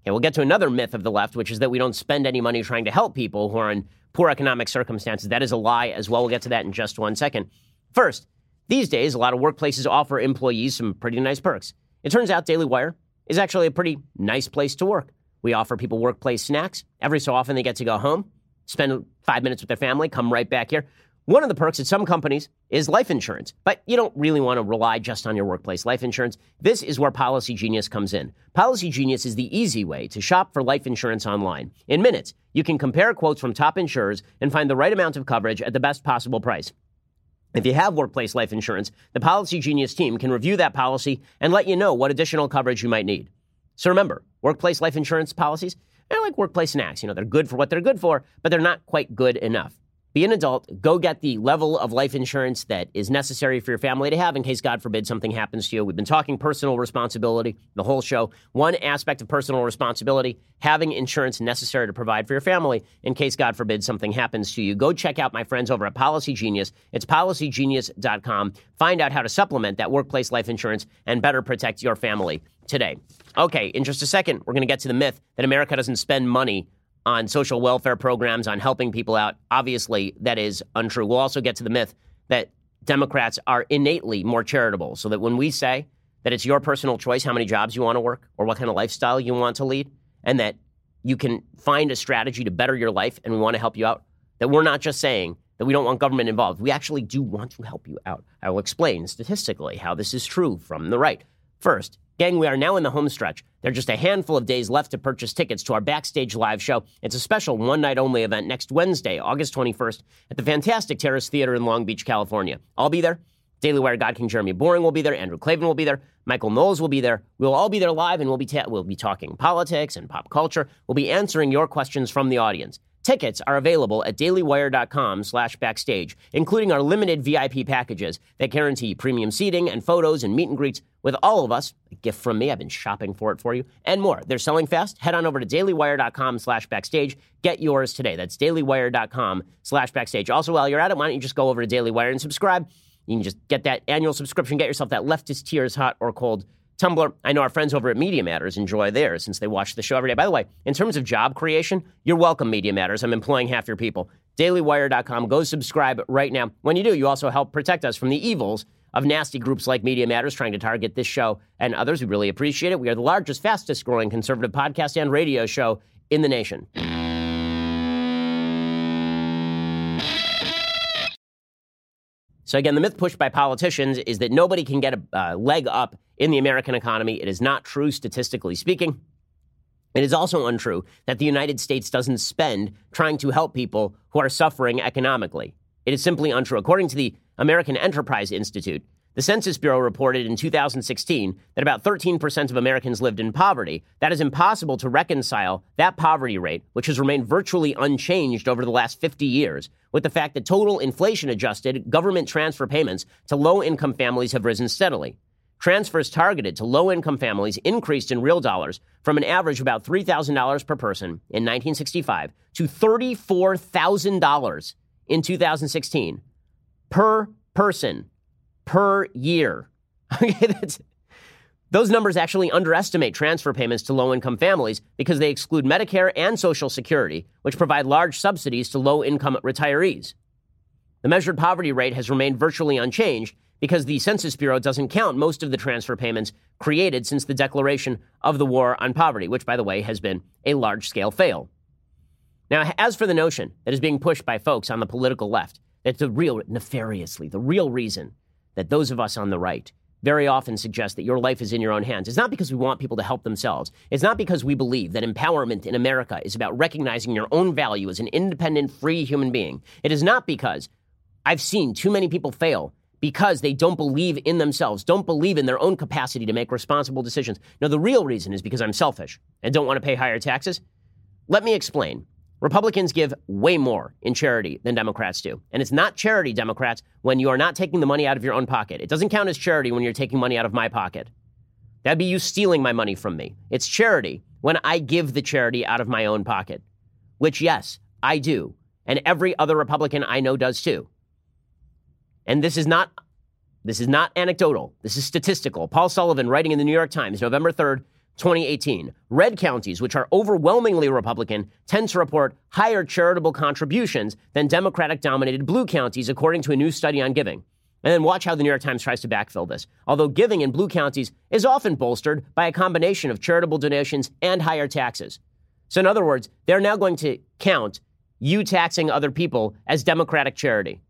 Okay, we'll get to another myth of the left, which is that we don't spend any money trying to help people who are in poor economic circumstances. That is a lie as well. We'll get to that in just one second. First, these days, a lot of workplaces offer employees some pretty nice perks. It turns out Daily Wire is actually a pretty nice place to work. We offer people workplace snacks. Every so often, they get to go home, spend five minutes with their family, come right back here. One of the perks at some companies is life insurance, but you don't really want to rely just on your workplace life insurance. This is where Policy Genius comes in. Policy Genius is the easy way to shop for life insurance online. In minutes, you can compare quotes from top insurers and find the right amount of coverage at the best possible price. If you have workplace life insurance, the Policy Genius team can review that policy and let you know what additional coverage you might need. So remember, workplace life insurance policies, they're like workplace snacks. You know, they're good for what they're good for, but they're not quite good enough. Be an adult, go get the level of life insurance that is necessary for your family to have in case, God forbid, something happens to you. We've been talking personal responsibility the whole show. One aspect of personal responsibility, having insurance necessary to provide for your family in case, God forbid, something happens to you. Go check out my friends over at Policy Genius. It's policygenius.com. Find out how to supplement that workplace life insurance and better protect your family today. Okay, in just a second, we're going to get to the myth that America doesn't spend money on social welfare programs, on helping people out. Obviously, that is untrue. We'll also get to the myth that Democrats are innately more charitable, so that when we say that it's your personal choice how many jobs you want to work or what kind of lifestyle you want to lead, and that you can find a strategy to better your life and we want to help you out, that we're not just saying that we don't want government involved. We actually do want to help you out. I will explain statistically how this is true from the right. First, Gang, we are now in the home stretch. There are just a handful of days left to purchase tickets to our backstage live show. It's a special one night only event next Wednesday, August 21st, at the fantastic Terrace Theater in Long Beach, California. I'll be there. Daily Wire God King Jeremy Boring will be there. Andrew Klavan will be there. Michael Knowles will be there. We'll all be there live and we'll be, ta- we'll be talking politics and pop culture. We'll be answering your questions from the audience. Tickets are available at dailywire.com slash backstage, including our limited VIP packages that guarantee premium seating and photos and meet and greets with all of us. A gift from me. I've been shopping for it for you and more. They're selling fast. Head on over to dailywire.com slash backstage. Get yours today. That's dailywire.com slash backstage. Also, while you're at it, why don't you just go over to Daily Wire and subscribe? You can just get that annual subscription, get yourself that leftist tears, hot or cold tumbler, I know our friends over at Media Matters enjoy theirs since they watch the show every day. By the way, in terms of job creation, you're welcome, Media Matters. I'm employing half your people. DailyWire.com. Go subscribe right now. When you do, you also help protect us from the evils of nasty groups like Media Matters trying to target this show and others. We really appreciate it. We are the largest, fastest growing conservative podcast and radio show in the nation. So, again, the myth pushed by politicians is that nobody can get a uh, leg up in the American economy. It is not true, statistically speaking. It is also untrue that the United States doesn't spend trying to help people who are suffering economically. It is simply untrue. According to the American Enterprise Institute, the Census Bureau reported in 2016 that about 13% of Americans lived in poverty. That is impossible to reconcile that poverty rate, which has remained virtually unchanged over the last 50 years, with the fact that total inflation adjusted government transfer payments to low income families have risen steadily. Transfers targeted to low income families increased in real dollars from an average of about $3,000 per person in 1965 to $34,000 in 2016 per person per year. Okay, that's, those numbers actually underestimate transfer payments to low income families because they exclude Medicare and Social Security, which provide large subsidies to low income retirees. The measured poverty rate has remained virtually unchanged because the Census Bureau doesn't count most of the transfer payments created since the declaration of the war on poverty, which, by the way, has been a large scale fail. Now, as for the notion that is being pushed by folks on the political left, that the real, nefariously, the real reason that those of us on the right very often suggest that your life is in your own hands. It's not because we want people to help themselves. It's not because we believe that empowerment in America is about recognizing your own value as an independent, free human being. It is not because I've seen too many people fail because they don't believe in themselves, don't believe in their own capacity to make responsible decisions. No, the real reason is because I'm selfish and don't want to pay higher taxes. Let me explain. Republicans give way more in charity than Democrats do. And it's not charity, Democrats, when you are not taking the money out of your own pocket. It doesn't count as charity when you're taking money out of my pocket. That'd be you stealing my money from me. It's charity when I give the charity out of my own pocket, which, yes, I do. And every other Republican I know does too. And this is not this is not anecdotal. This is statistical. Paul Sullivan writing in the New York Times, November 3rd, 2018. Red counties, which are overwhelmingly Republican, tend to report higher charitable contributions than Democratic dominated blue counties, according to a new study on giving. And then watch how the New York Times tries to backfill this. Although giving in blue counties is often bolstered by a combination of charitable donations and higher taxes. So, in other words, they're now going to count you taxing other people as Democratic charity.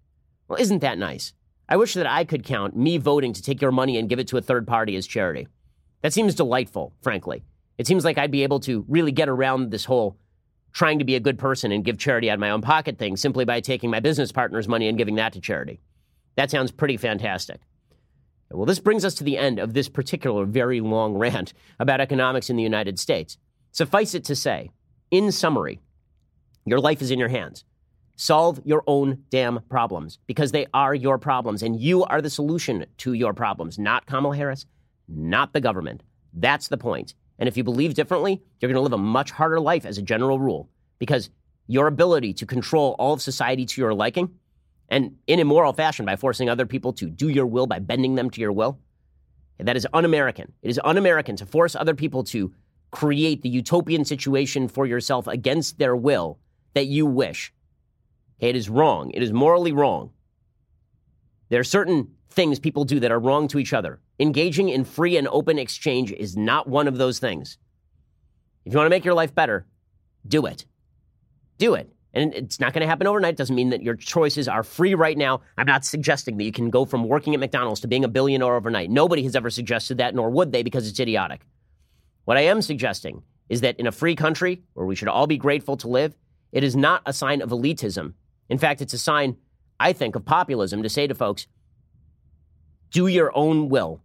Well, isn't that nice? I wish that I could count me voting to take your money and give it to a third party as charity. That seems delightful, frankly. It seems like I'd be able to really get around this whole trying to be a good person and give charity out of my own pocket thing simply by taking my business partner's money and giving that to charity. That sounds pretty fantastic. Well, this brings us to the end of this particular very long rant about economics in the United States. Suffice it to say, in summary, your life is in your hands. Solve your own damn problems because they are your problems and you are the solution to your problems, not Kamala Harris, not the government. That's the point. And if you believe differently, you're going to live a much harder life as a general rule because your ability to control all of society to your liking and in immoral fashion by forcing other people to do your will by bending them to your will, that is un American. It is un American to force other people to create the utopian situation for yourself against their will that you wish. It is wrong. It is morally wrong. There are certain things people do that are wrong to each other. Engaging in free and open exchange is not one of those things. If you want to make your life better, do it. Do it. And it's not going to happen overnight. It doesn't mean that your choices are free right now. I'm not suggesting that you can go from working at McDonald's to being a billionaire overnight. Nobody has ever suggested that, nor would they, because it's idiotic. What I am suggesting is that in a free country where we should all be grateful to live, it is not a sign of elitism. In fact, it's a sign, I think, of populism to say to folks, do your own will.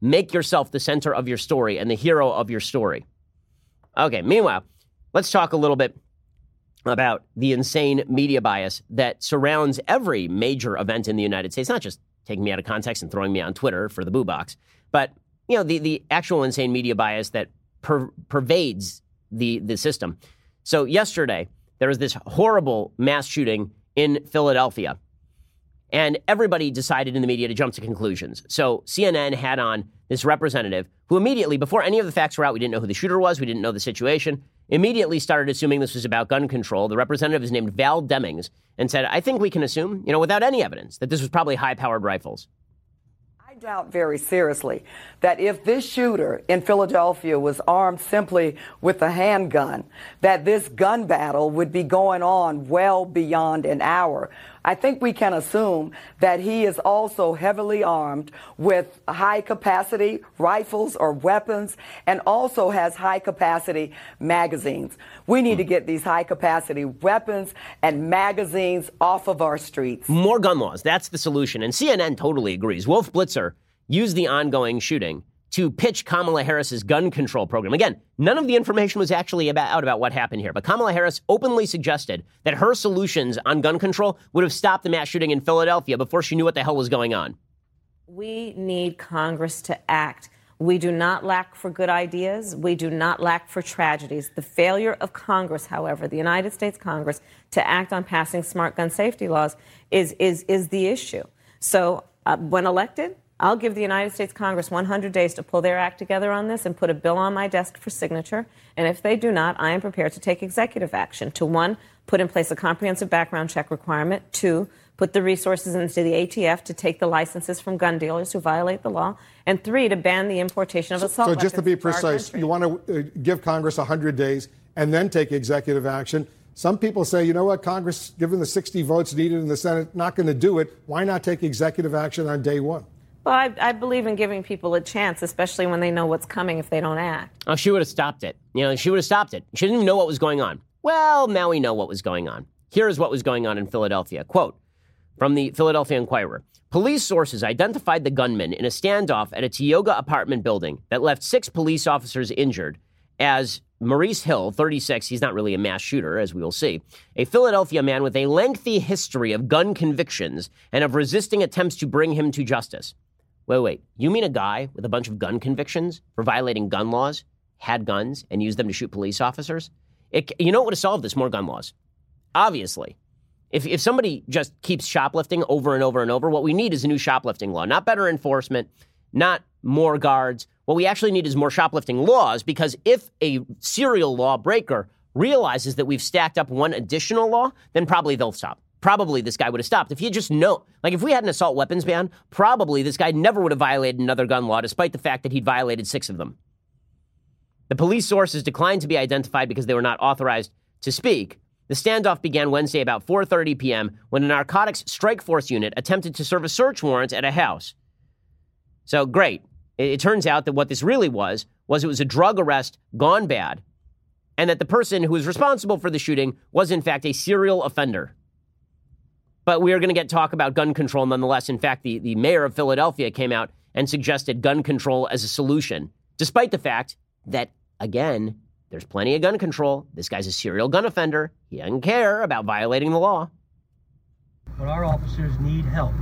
Make yourself the center of your story and the hero of your story. Okay, meanwhile, let's talk a little bit about the insane media bias that surrounds every major event in the United States, not just taking me out of context and throwing me on Twitter for the boo box, but you know the, the actual insane media bias that per- pervades the, the system. So yesterday, there was this horrible mass shooting in Philadelphia and everybody decided in the media to jump to conclusions. So CNN had on this representative who immediately, before any of the facts were out, we didn't know who the shooter was, we didn't know the situation, immediately started assuming this was about gun control. The representative is named Val Demings and said, I think we can assume, you know, without any evidence, that this was probably high powered rifles doubt very seriously that if this shooter in Philadelphia was armed simply with a handgun, that this gun battle would be going on well beyond an hour. I think we can assume that he is also heavily armed with high capacity rifles or weapons and also has high capacity magazines. We need to get these high capacity weapons and magazines off of our streets. More gun laws. That's the solution. And CNN totally agrees. Wolf Blitzer used the ongoing shooting to pitch Kamala Harris's gun control program. Again, none of the information was actually about, out about what happened here, but Kamala Harris openly suggested that her solutions on gun control would have stopped the mass shooting in Philadelphia before she knew what the hell was going on. We need Congress to act. We do not lack for good ideas. We do not lack for tragedies. The failure of Congress, however, the United States Congress, to act on passing smart gun safety laws is, is, is the issue. So, uh, when elected, I'll give the United States Congress 100 days to pull their act together on this and put a bill on my desk for signature. And if they do not, I am prepared to take executive action to one, put in place a comprehensive background check requirement, two, put the resources into the ATF to take the licenses from gun dealers who violate the law, and three, to ban the importation of assault so, weapons. So, just to be precise, you want to uh, give Congress 100 days and then take executive action. Some people say, you know what, Congress, given the 60 votes needed in the Senate, not going to do it. Why not take executive action on day one? Well, I, I, believe in giving people a chance, especially when they know what's coming if they don't act. Oh, she would have stopped it. You know, she would have stopped it. She didn't even know what was going on. Well, now we know what was going on. Here is what was going on in Philadelphia. Quote from the Philadelphia Inquirer Police sources identified the gunman in a standoff at a Tioga apartment building that left six police officers injured as Maurice Hill, 36, he's not really a mass shooter, as we will see, a Philadelphia man with a lengthy history of gun convictions and of resisting attempts to bring him to justice. Wait, wait, you mean a guy with a bunch of gun convictions for violating gun laws, had guns, and used them to shoot police officers? It, you know what would have solved this? More gun laws. Obviously. If, if somebody just keeps shoplifting over and over and over, what we need is a new shoplifting law, not better enforcement, not more guards. What we actually need is more shoplifting laws because if a serial lawbreaker realizes that we've stacked up one additional law, then probably they'll stop. Probably this guy would have stopped. If he had just known, like if we had an assault weapons ban, probably this guy never would have violated another gun law, despite the fact that he'd violated six of them. The police sources declined to be identified because they were not authorized to speak. The standoff began Wednesday about 4:30 p.m. when a narcotics strike force unit attempted to serve a search warrant at a house. So great. It, it turns out that what this really was was it was a drug arrest gone bad, and that the person who was responsible for the shooting was in fact a serial offender. But we are going to get talk about gun control nonetheless. In fact, the, the mayor of Philadelphia came out and suggested gun control as a solution, despite the fact that, again, there's plenty of gun control. This guy's a serial gun offender. He doesn't care about violating the law. But our officers need help.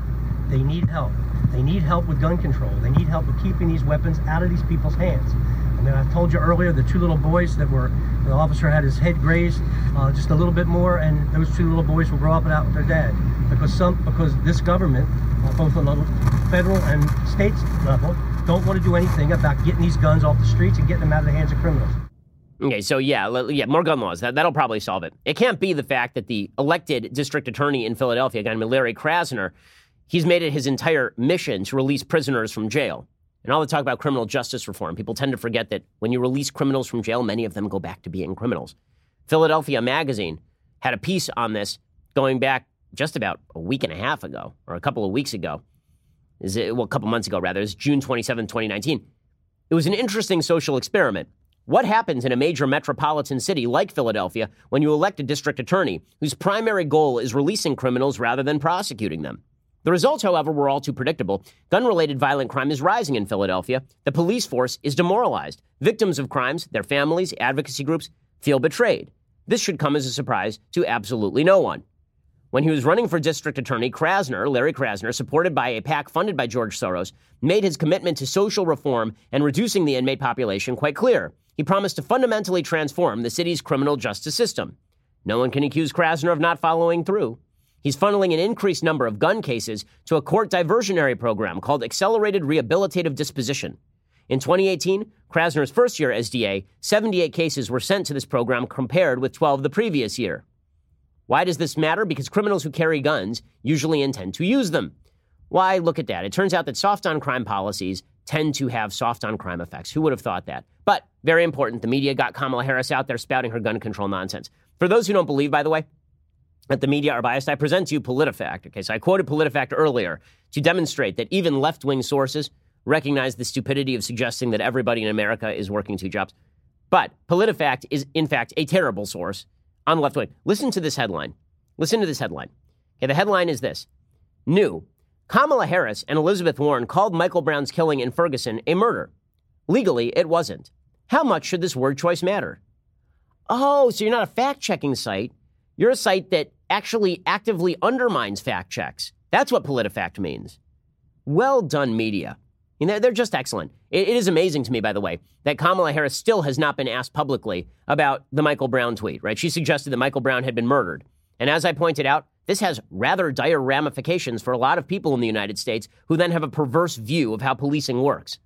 They need help. They need help with gun control. They need help with keeping these weapons out of these people's hands. I mean, I told you earlier the two little boys that were, the officer had his head grazed uh, just a little bit more, and those two little boys will grow up and out with their dad. Because some, because this government, uh, both on the federal and state level, don't want to do anything about getting these guns off the streets and getting them out of the hands of criminals. Okay, so yeah, yeah, more gun laws. That, that'll probably solve it. It can't be the fact that the elected district attorney in Philadelphia, a guy named Larry Krasner, he's made it his entire mission to release prisoners from jail. And all the talk about criminal justice reform, people tend to forget that when you release criminals from jail, many of them go back to being criminals. Philadelphia Magazine had a piece on this going back just about a week and a half ago, or a couple of weeks ago. Is it, well, a couple months ago, rather. It's June 27, 2019. It was an interesting social experiment. What happens in a major metropolitan city like Philadelphia when you elect a district attorney whose primary goal is releasing criminals rather than prosecuting them? The results, however, were all too predictable. Gun related violent crime is rising in Philadelphia. The police force is demoralized. Victims of crimes, their families, advocacy groups feel betrayed. This should come as a surprise to absolutely no one. When he was running for district attorney, Krasner, Larry Krasner, supported by a PAC funded by George Soros, made his commitment to social reform and reducing the inmate population quite clear. He promised to fundamentally transform the city's criminal justice system. No one can accuse Krasner of not following through. He's funneling an increased number of gun cases to a court diversionary program called Accelerated Rehabilitative Disposition. In 2018, Krasner's first year as DA, 78 cases were sent to this program compared with 12 the previous year. Why does this matter? Because criminals who carry guns usually intend to use them. Why? Look at that. It turns out that soft on crime policies tend to have soft on crime effects. Who would have thought that? But very important, the media got Kamala Harris out there spouting her gun control nonsense. For those who don't believe, by the way, that the media are biased, I present to you PolitiFact. Okay, so I quoted PolitiFact earlier to demonstrate that even left wing sources recognize the stupidity of suggesting that everybody in America is working two jobs. But PolitiFact is, in fact, a terrible source on the left wing. Listen to this headline. Listen to this headline. Okay, the headline is this New Kamala Harris and Elizabeth Warren called Michael Brown's killing in Ferguson a murder. Legally, it wasn't. How much should this word choice matter? Oh, so you're not a fact checking site. You're a site that actually actively undermines fact checks. That's what PolitiFact means. Well done, media. They're just excellent. It, it is amazing to me, by the way, that Kamala Harris still has not been asked publicly about the Michael Brown tweet, right? She suggested that Michael Brown had been murdered. And as I pointed out, this has rather dire ramifications for a lot of people in the United States who then have a perverse view of how policing works.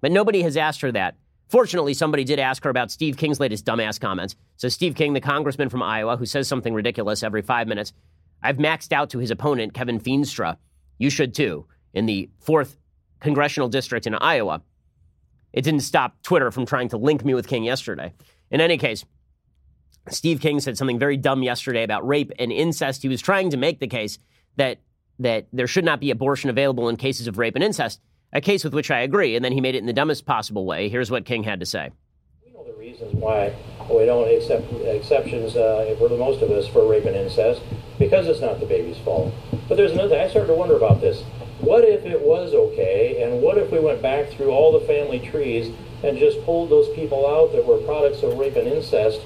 But nobody has asked her that. Fortunately, somebody did ask her about Steve King's latest dumbass comments. So, Steve King, the congressman from Iowa, who says something ridiculous every five minutes, I've maxed out to his opponent, Kevin Feenstra. You should too, in the fourth congressional district in Iowa. It didn't stop Twitter from trying to link me with King yesterday. In any case, Steve King said something very dumb yesterday about rape and incest. He was trying to make the case that that there should not be abortion available in cases of rape and incest, a case with which I agree, and then he made it in the dumbest possible way. Here's what King had to say. We know the reasons why we don't accept exceptions uh, for the most of us for rape and incest because it's not the baby's fault. But there's another. I started to wonder about this. What if it was okay, and what if we went back through all the family trees and just pulled those people out that were products of rape and incest?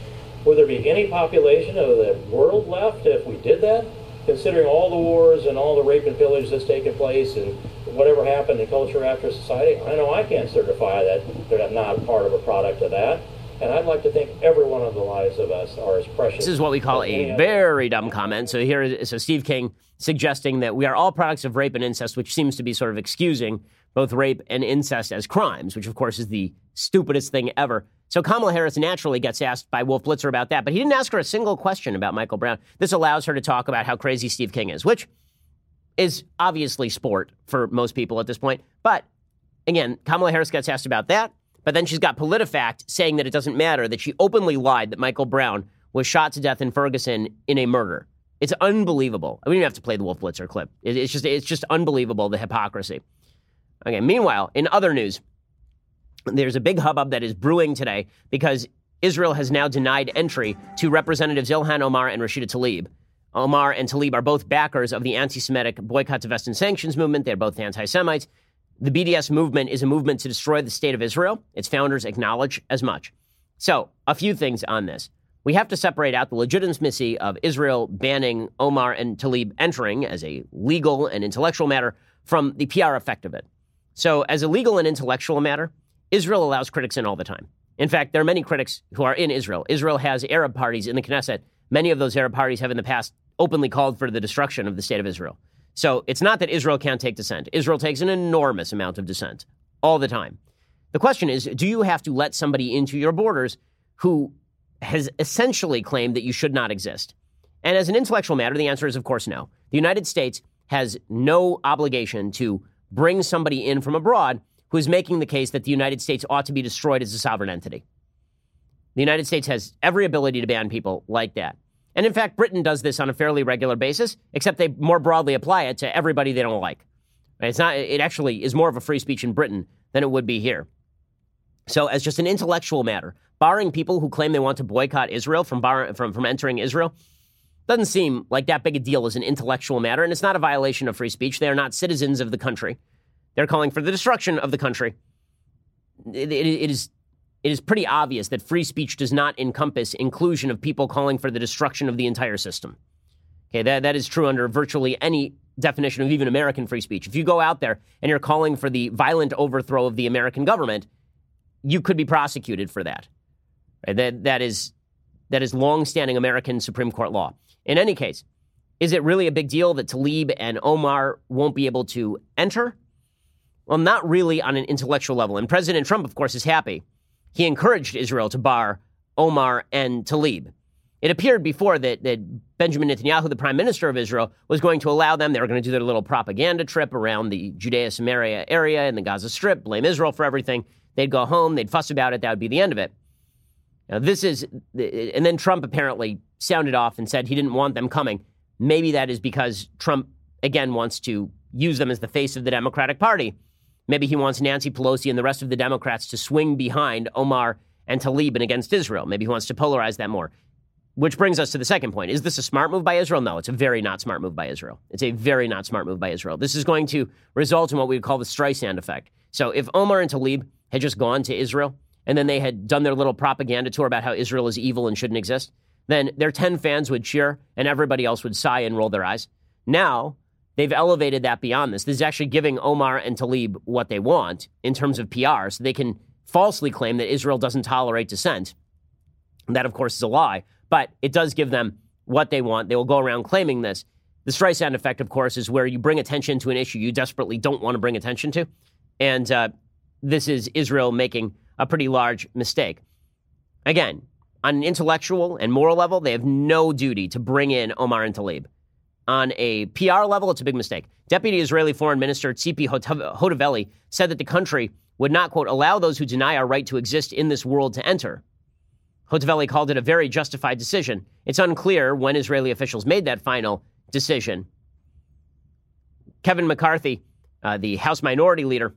Would there be any population of the world left if we did that? Considering all the wars and all the rape and pillage that's taken place and whatever happened in culture after society, I know I can't certify that they're not part of a product of that. And I'd like to think every one of the lives of us are as precious. This is what we call a very dumb comment. So here, so Steve King suggesting that we are all products of rape and incest, which seems to be sort of excusing both rape and incest as crimes, which of course is the stupidest thing ever. So Kamala Harris naturally gets asked by Wolf Blitzer about that, but he didn't ask her a single question about Michael Brown. This allows her to talk about how crazy Steve King is, which is obviously sport for most people at this point. But again, Kamala Harris gets asked about that. But then she's got PolitiFact saying that it doesn't matter, that she openly lied that Michael Brown was shot to death in Ferguson in a murder. It's unbelievable. I mean, you have to play the Wolf Blitzer clip. It's just, it's just unbelievable, the hypocrisy. Okay, meanwhile, in other news, there's a big hubbub that is brewing today because Israel has now denied entry to Representatives Ilhan Omar and Rashida Tlaib. Omar and Tlaib are both backers of the anti Semitic boycott, divest, and sanctions movement. They're both anti Semites. The BDS movement is a movement to destroy the state of Israel. Its founders acknowledge as much. So, a few things on this. We have to separate out the legitimacy of Israel banning Omar and Tlaib entering as a legal and intellectual matter from the PR effect of it. So, as a legal and intellectual matter, Israel allows critics in all the time. In fact, there are many critics who are in Israel. Israel has Arab parties in the Knesset. Many of those Arab parties have in the past openly called for the destruction of the state of Israel. So it's not that Israel can't take dissent. Israel takes an enormous amount of dissent all the time. The question is do you have to let somebody into your borders who has essentially claimed that you should not exist? And as an intellectual matter, the answer is, of course, no. The United States has no obligation to bring somebody in from abroad who is making the case that the United States ought to be destroyed as a sovereign entity. The United States has every ability to ban people like that. And in fact, Britain does this on a fairly regular basis, except they more broadly apply it to everybody they don't like. It's not, it actually is more of a free speech in Britain than it would be here. So, as just an intellectual matter, barring people who claim they want to boycott Israel from, bar, from, from entering Israel doesn't seem like that big a deal as an intellectual matter, and it's not a violation of free speech. They are not citizens of the country. They're calling for the destruction of the country. it, it, it is it is pretty obvious that free speech does not encompass inclusion of people calling for the destruction of the entire system. Okay, that, that is true under virtually any definition of even American free speech. If you go out there and you're calling for the violent overthrow of the American government, you could be prosecuted for that. Right? That, that is that is longstanding American Supreme Court law. In any case, is it really a big deal that Tlaib and Omar won't be able to enter? Well, not really on an intellectual level. And President Trump, of course, is happy he encouraged Israel to bar Omar and Tlaib. It appeared before that, that Benjamin Netanyahu, the prime minister of Israel, was going to allow them. They were going to do their little propaganda trip around the Judea Samaria area and the Gaza Strip, blame Israel for everything. They'd go home, they'd fuss about it, that would be the end of it. Now, this is, and then Trump apparently sounded off and said he didn't want them coming. Maybe that is because Trump, again, wants to use them as the face of the Democratic Party. Maybe he wants Nancy Pelosi and the rest of the Democrats to swing behind Omar and Tlaib and against Israel. Maybe he wants to polarize that more. Which brings us to the second point. Is this a smart move by Israel? No, it's a very not smart move by Israel. It's a very not smart move by Israel. This is going to result in what we would call the Streisand effect. So if Omar and Tlaib had just gone to Israel and then they had done their little propaganda tour about how Israel is evil and shouldn't exist, then their 10 fans would cheer and everybody else would sigh and roll their eyes. Now, They've elevated that beyond this. This is actually giving Omar and Tlaib what they want in terms of PR, so they can falsely claim that Israel doesn't tolerate dissent. And that, of course, is a lie, but it does give them what they want. They will go around claiming this. The Streisand effect, of course, is where you bring attention to an issue you desperately don't want to bring attention to. And uh, this is Israel making a pretty large mistake. Again, on an intellectual and moral level, they have no duty to bring in Omar and Tlaib. On a PR level, it's a big mistake. Deputy Israeli Foreign Minister Tzipi Hotovely said that the country would not, quote, allow those who deny our right to exist in this world to enter. Hotovely called it a very justified decision. It's unclear when Israeli officials made that final decision. Kevin McCarthy, uh, the House Minority Leader,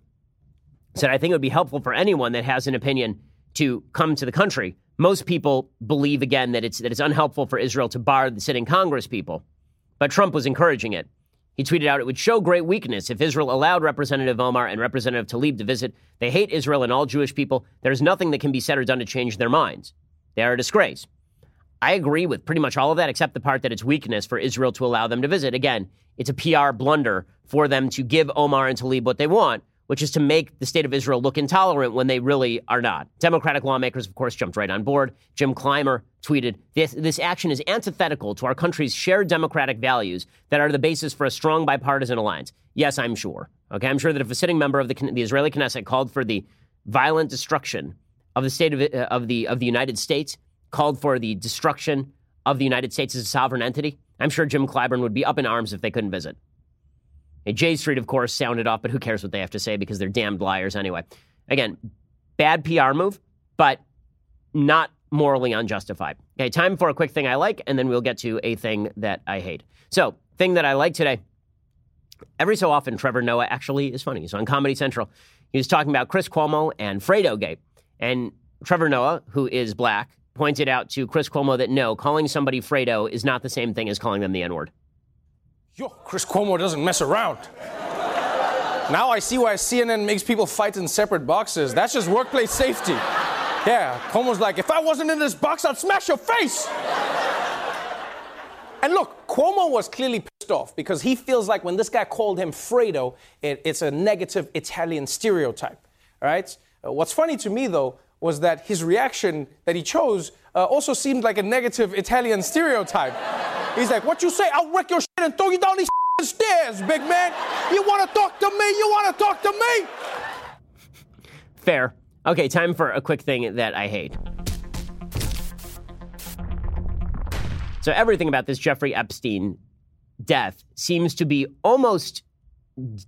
said, I think it would be helpful for anyone that has an opinion to come to the country. Most people believe, again, that it's, that it's unhelpful for Israel to bar the sitting Congress people. But Trump was encouraging it. He tweeted out, It would show great weakness if Israel allowed Representative Omar and Representative Tlaib to visit. They hate Israel and all Jewish people. There is nothing that can be said or done to change their minds. They are a disgrace. I agree with pretty much all of that, except the part that it's weakness for Israel to allow them to visit. Again, it's a PR blunder for them to give Omar and Tlaib what they want, which is to make the state of Israel look intolerant when they really are not. Democratic lawmakers, of course, jumped right on board. Jim Clyburn tweeted this, this action is antithetical to our country's shared democratic values that are the basis for a strong bipartisan alliance. Yes, I'm sure. Okay, I'm sure that if a sitting member of the, the Israeli Knesset called for the violent destruction of the state of, of, the, of the United States, called for the destruction of the United States as a sovereign entity, I'm sure Jim Clyburn would be up in arms if they couldn't visit. J Street, of course, sounded off, but who cares what they have to say because they're damned liars anyway. Again, bad PR move, but not morally unjustified. Okay, time for a quick thing I like, and then we'll get to a thing that I hate. So, thing that I like today. Every so often, Trevor Noah actually is funny. He's on Comedy Central. He was talking about Chris Cuomo and Fredo Gate. And Trevor Noah, who is black, pointed out to Chris Cuomo that no, calling somebody Fredo is not the same thing as calling them the N word. Yo, Chris Cuomo doesn't mess around. now I see why CNN makes people fight in separate boxes. That's just workplace safety. Yeah, Cuomo's like, if I wasn't in this box, I'd smash your face. and look, Cuomo was clearly pissed off because he feels like when this guy called him Fredo, it, it's a negative Italian stereotype. All right? Uh, what's funny to me, though, was that his reaction that he chose uh, also seemed like a negative Italian stereotype. He's like, What you say? I'll wreck your and throw you down these stairs, big man. You want to talk to me? You want to talk to me? Fair. Okay, time for a quick thing that I hate. So, everything about this Jeffrey Epstein death seems to be almost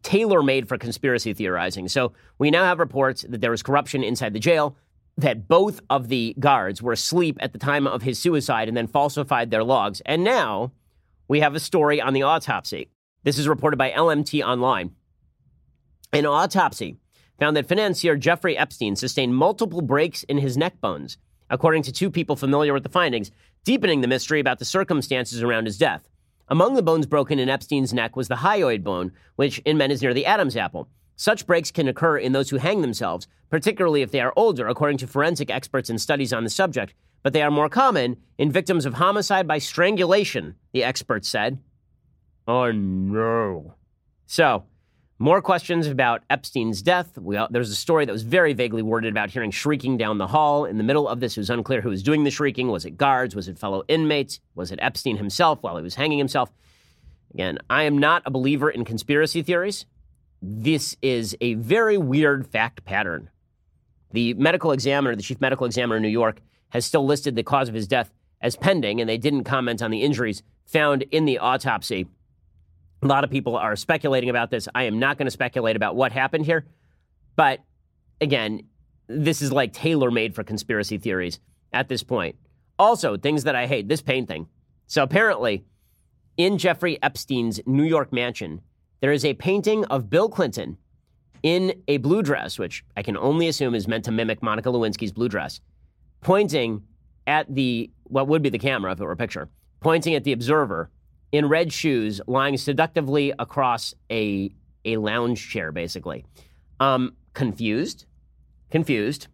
tailor made for conspiracy theorizing. So, we now have reports that there was corruption inside the jail that both of the guards were asleep at the time of his suicide and then falsified their logs. And now we have a story on the autopsy. This is reported by LMT Online. An autopsy found that financier Jeffrey Epstein sustained multiple breaks in his neck bones, according to two people familiar with the findings, deepening the mystery about the circumstances around his death. Among the bones broken in Epstein's neck was the hyoid bone, which in men is near the Adam's apple. Such breaks can occur in those who hang themselves, particularly if they are older, according to forensic experts and studies on the subject. But they are more common in victims of homicide by strangulation, the experts said. Oh no. So, more questions about Epstein's death. We, there's a story that was very vaguely worded about hearing shrieking down the hall. In the middle of this, it was unclear who was doing the shrieking. Was it guards? Was it fellow inmates? Was it Epstein himself while he was hanging himself? Again, I am not a believer in conspiracy theories this is a very weird fact pattern. The medical examiner, the chief medical examiner in New York, has still listed the cause of his death as pending, and they didn't comment on the injuries found in the autopsy. A lot of people are speculating about this. I am not going to speculate about what happened here. But again, this is like tailor made for conspiracy theories at this point. Also, things that I hate this pain thing. So apparently, in Jeffrey Epstein's New York mansion, there is a painting of Bill Clinton in a blue dress, which I can only assume is meant to mimic Monica Lewinsky's blue dress, pointing at the, what would be the camera if it were a picture, pointing at the observer in red shoes, lying seductively across a, a lounge chair, basically. Um, confused, confused,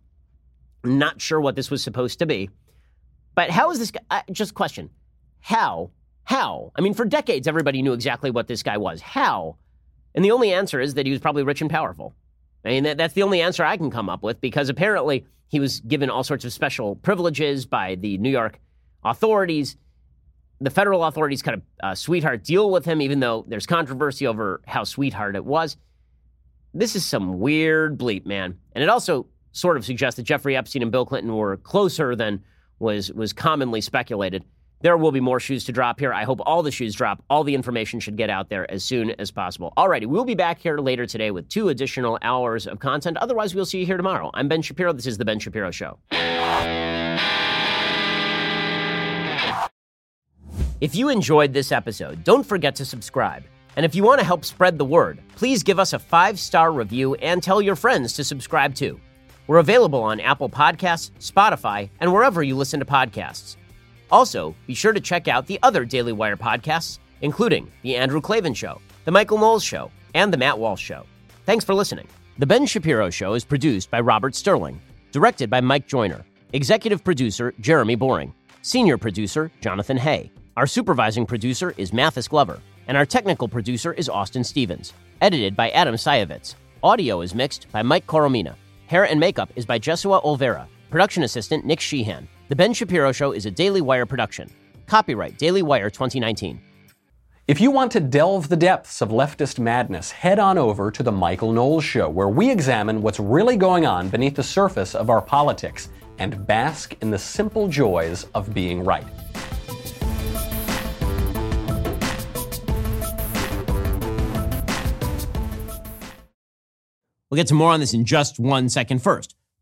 not sure what this was supposed to be. But how is this guy? Uh, just question. How how? I mean, for decades, everybody knew exactly what this guy was. How? And the only answer is that he was probably rich and powerful. I mean, that, that's the only answer I can come up with because apparently he was given all sorts of special privileges by the New York authorities. The federal authorities kind of uh, sweetheart deal with him, even though there's controversy over how sweetheart it was. This is some weird bleep, man. And it also sort of suggests that Jeffrey Epstein and Bill Clinton were closer than was was commonly speculated there will be more shoes to drop here. I hope all the shoes drop. All the information should get out there as soon as possible. Alrighty, we'll be back here later today with two additional hours of content. Otherwise, we'll see you here tomorrow. I'm Ben Shapiro. This is The Ben Shapiro Show. If you enjoyed this episode, don't forget to subscribe. And if you want to help spread the word, please give us a five star review and tell your friends to subscribe too. We're available on Apple Podcasts, Spotify, and wherever you listen to podcasts. Also, be sure to check out the other Daily Wire podcasts, including The Andrew Klavan Show, The Michael Knowles Show, and The Matt Walsh Show. Thanks for listening. The Ben Shapiro Show is produced by Robert Sterling, directed by Mike Joyner, executive producer Jeremy Boring, senior producer Jonathan Hay. Our supervising producer is Mathis Glover, and our technical producer is Austin Stevens, edited by Adam Sayevitz. Audio is mixed by Mike Coromina. Hair and makeup is by Jesua Olvera. Production assistant Nick Sheehan. The Ben Shapiro Show is a Daily Wire production. Copyright Daily Wire 2019. If you want to delve the depths of leftist madness, head on over to The Michael Knowles Show, where we examine what's really going on beneath the surface of our politics and bask in the simple joys of being right. We'll get to more on this in just one second. First,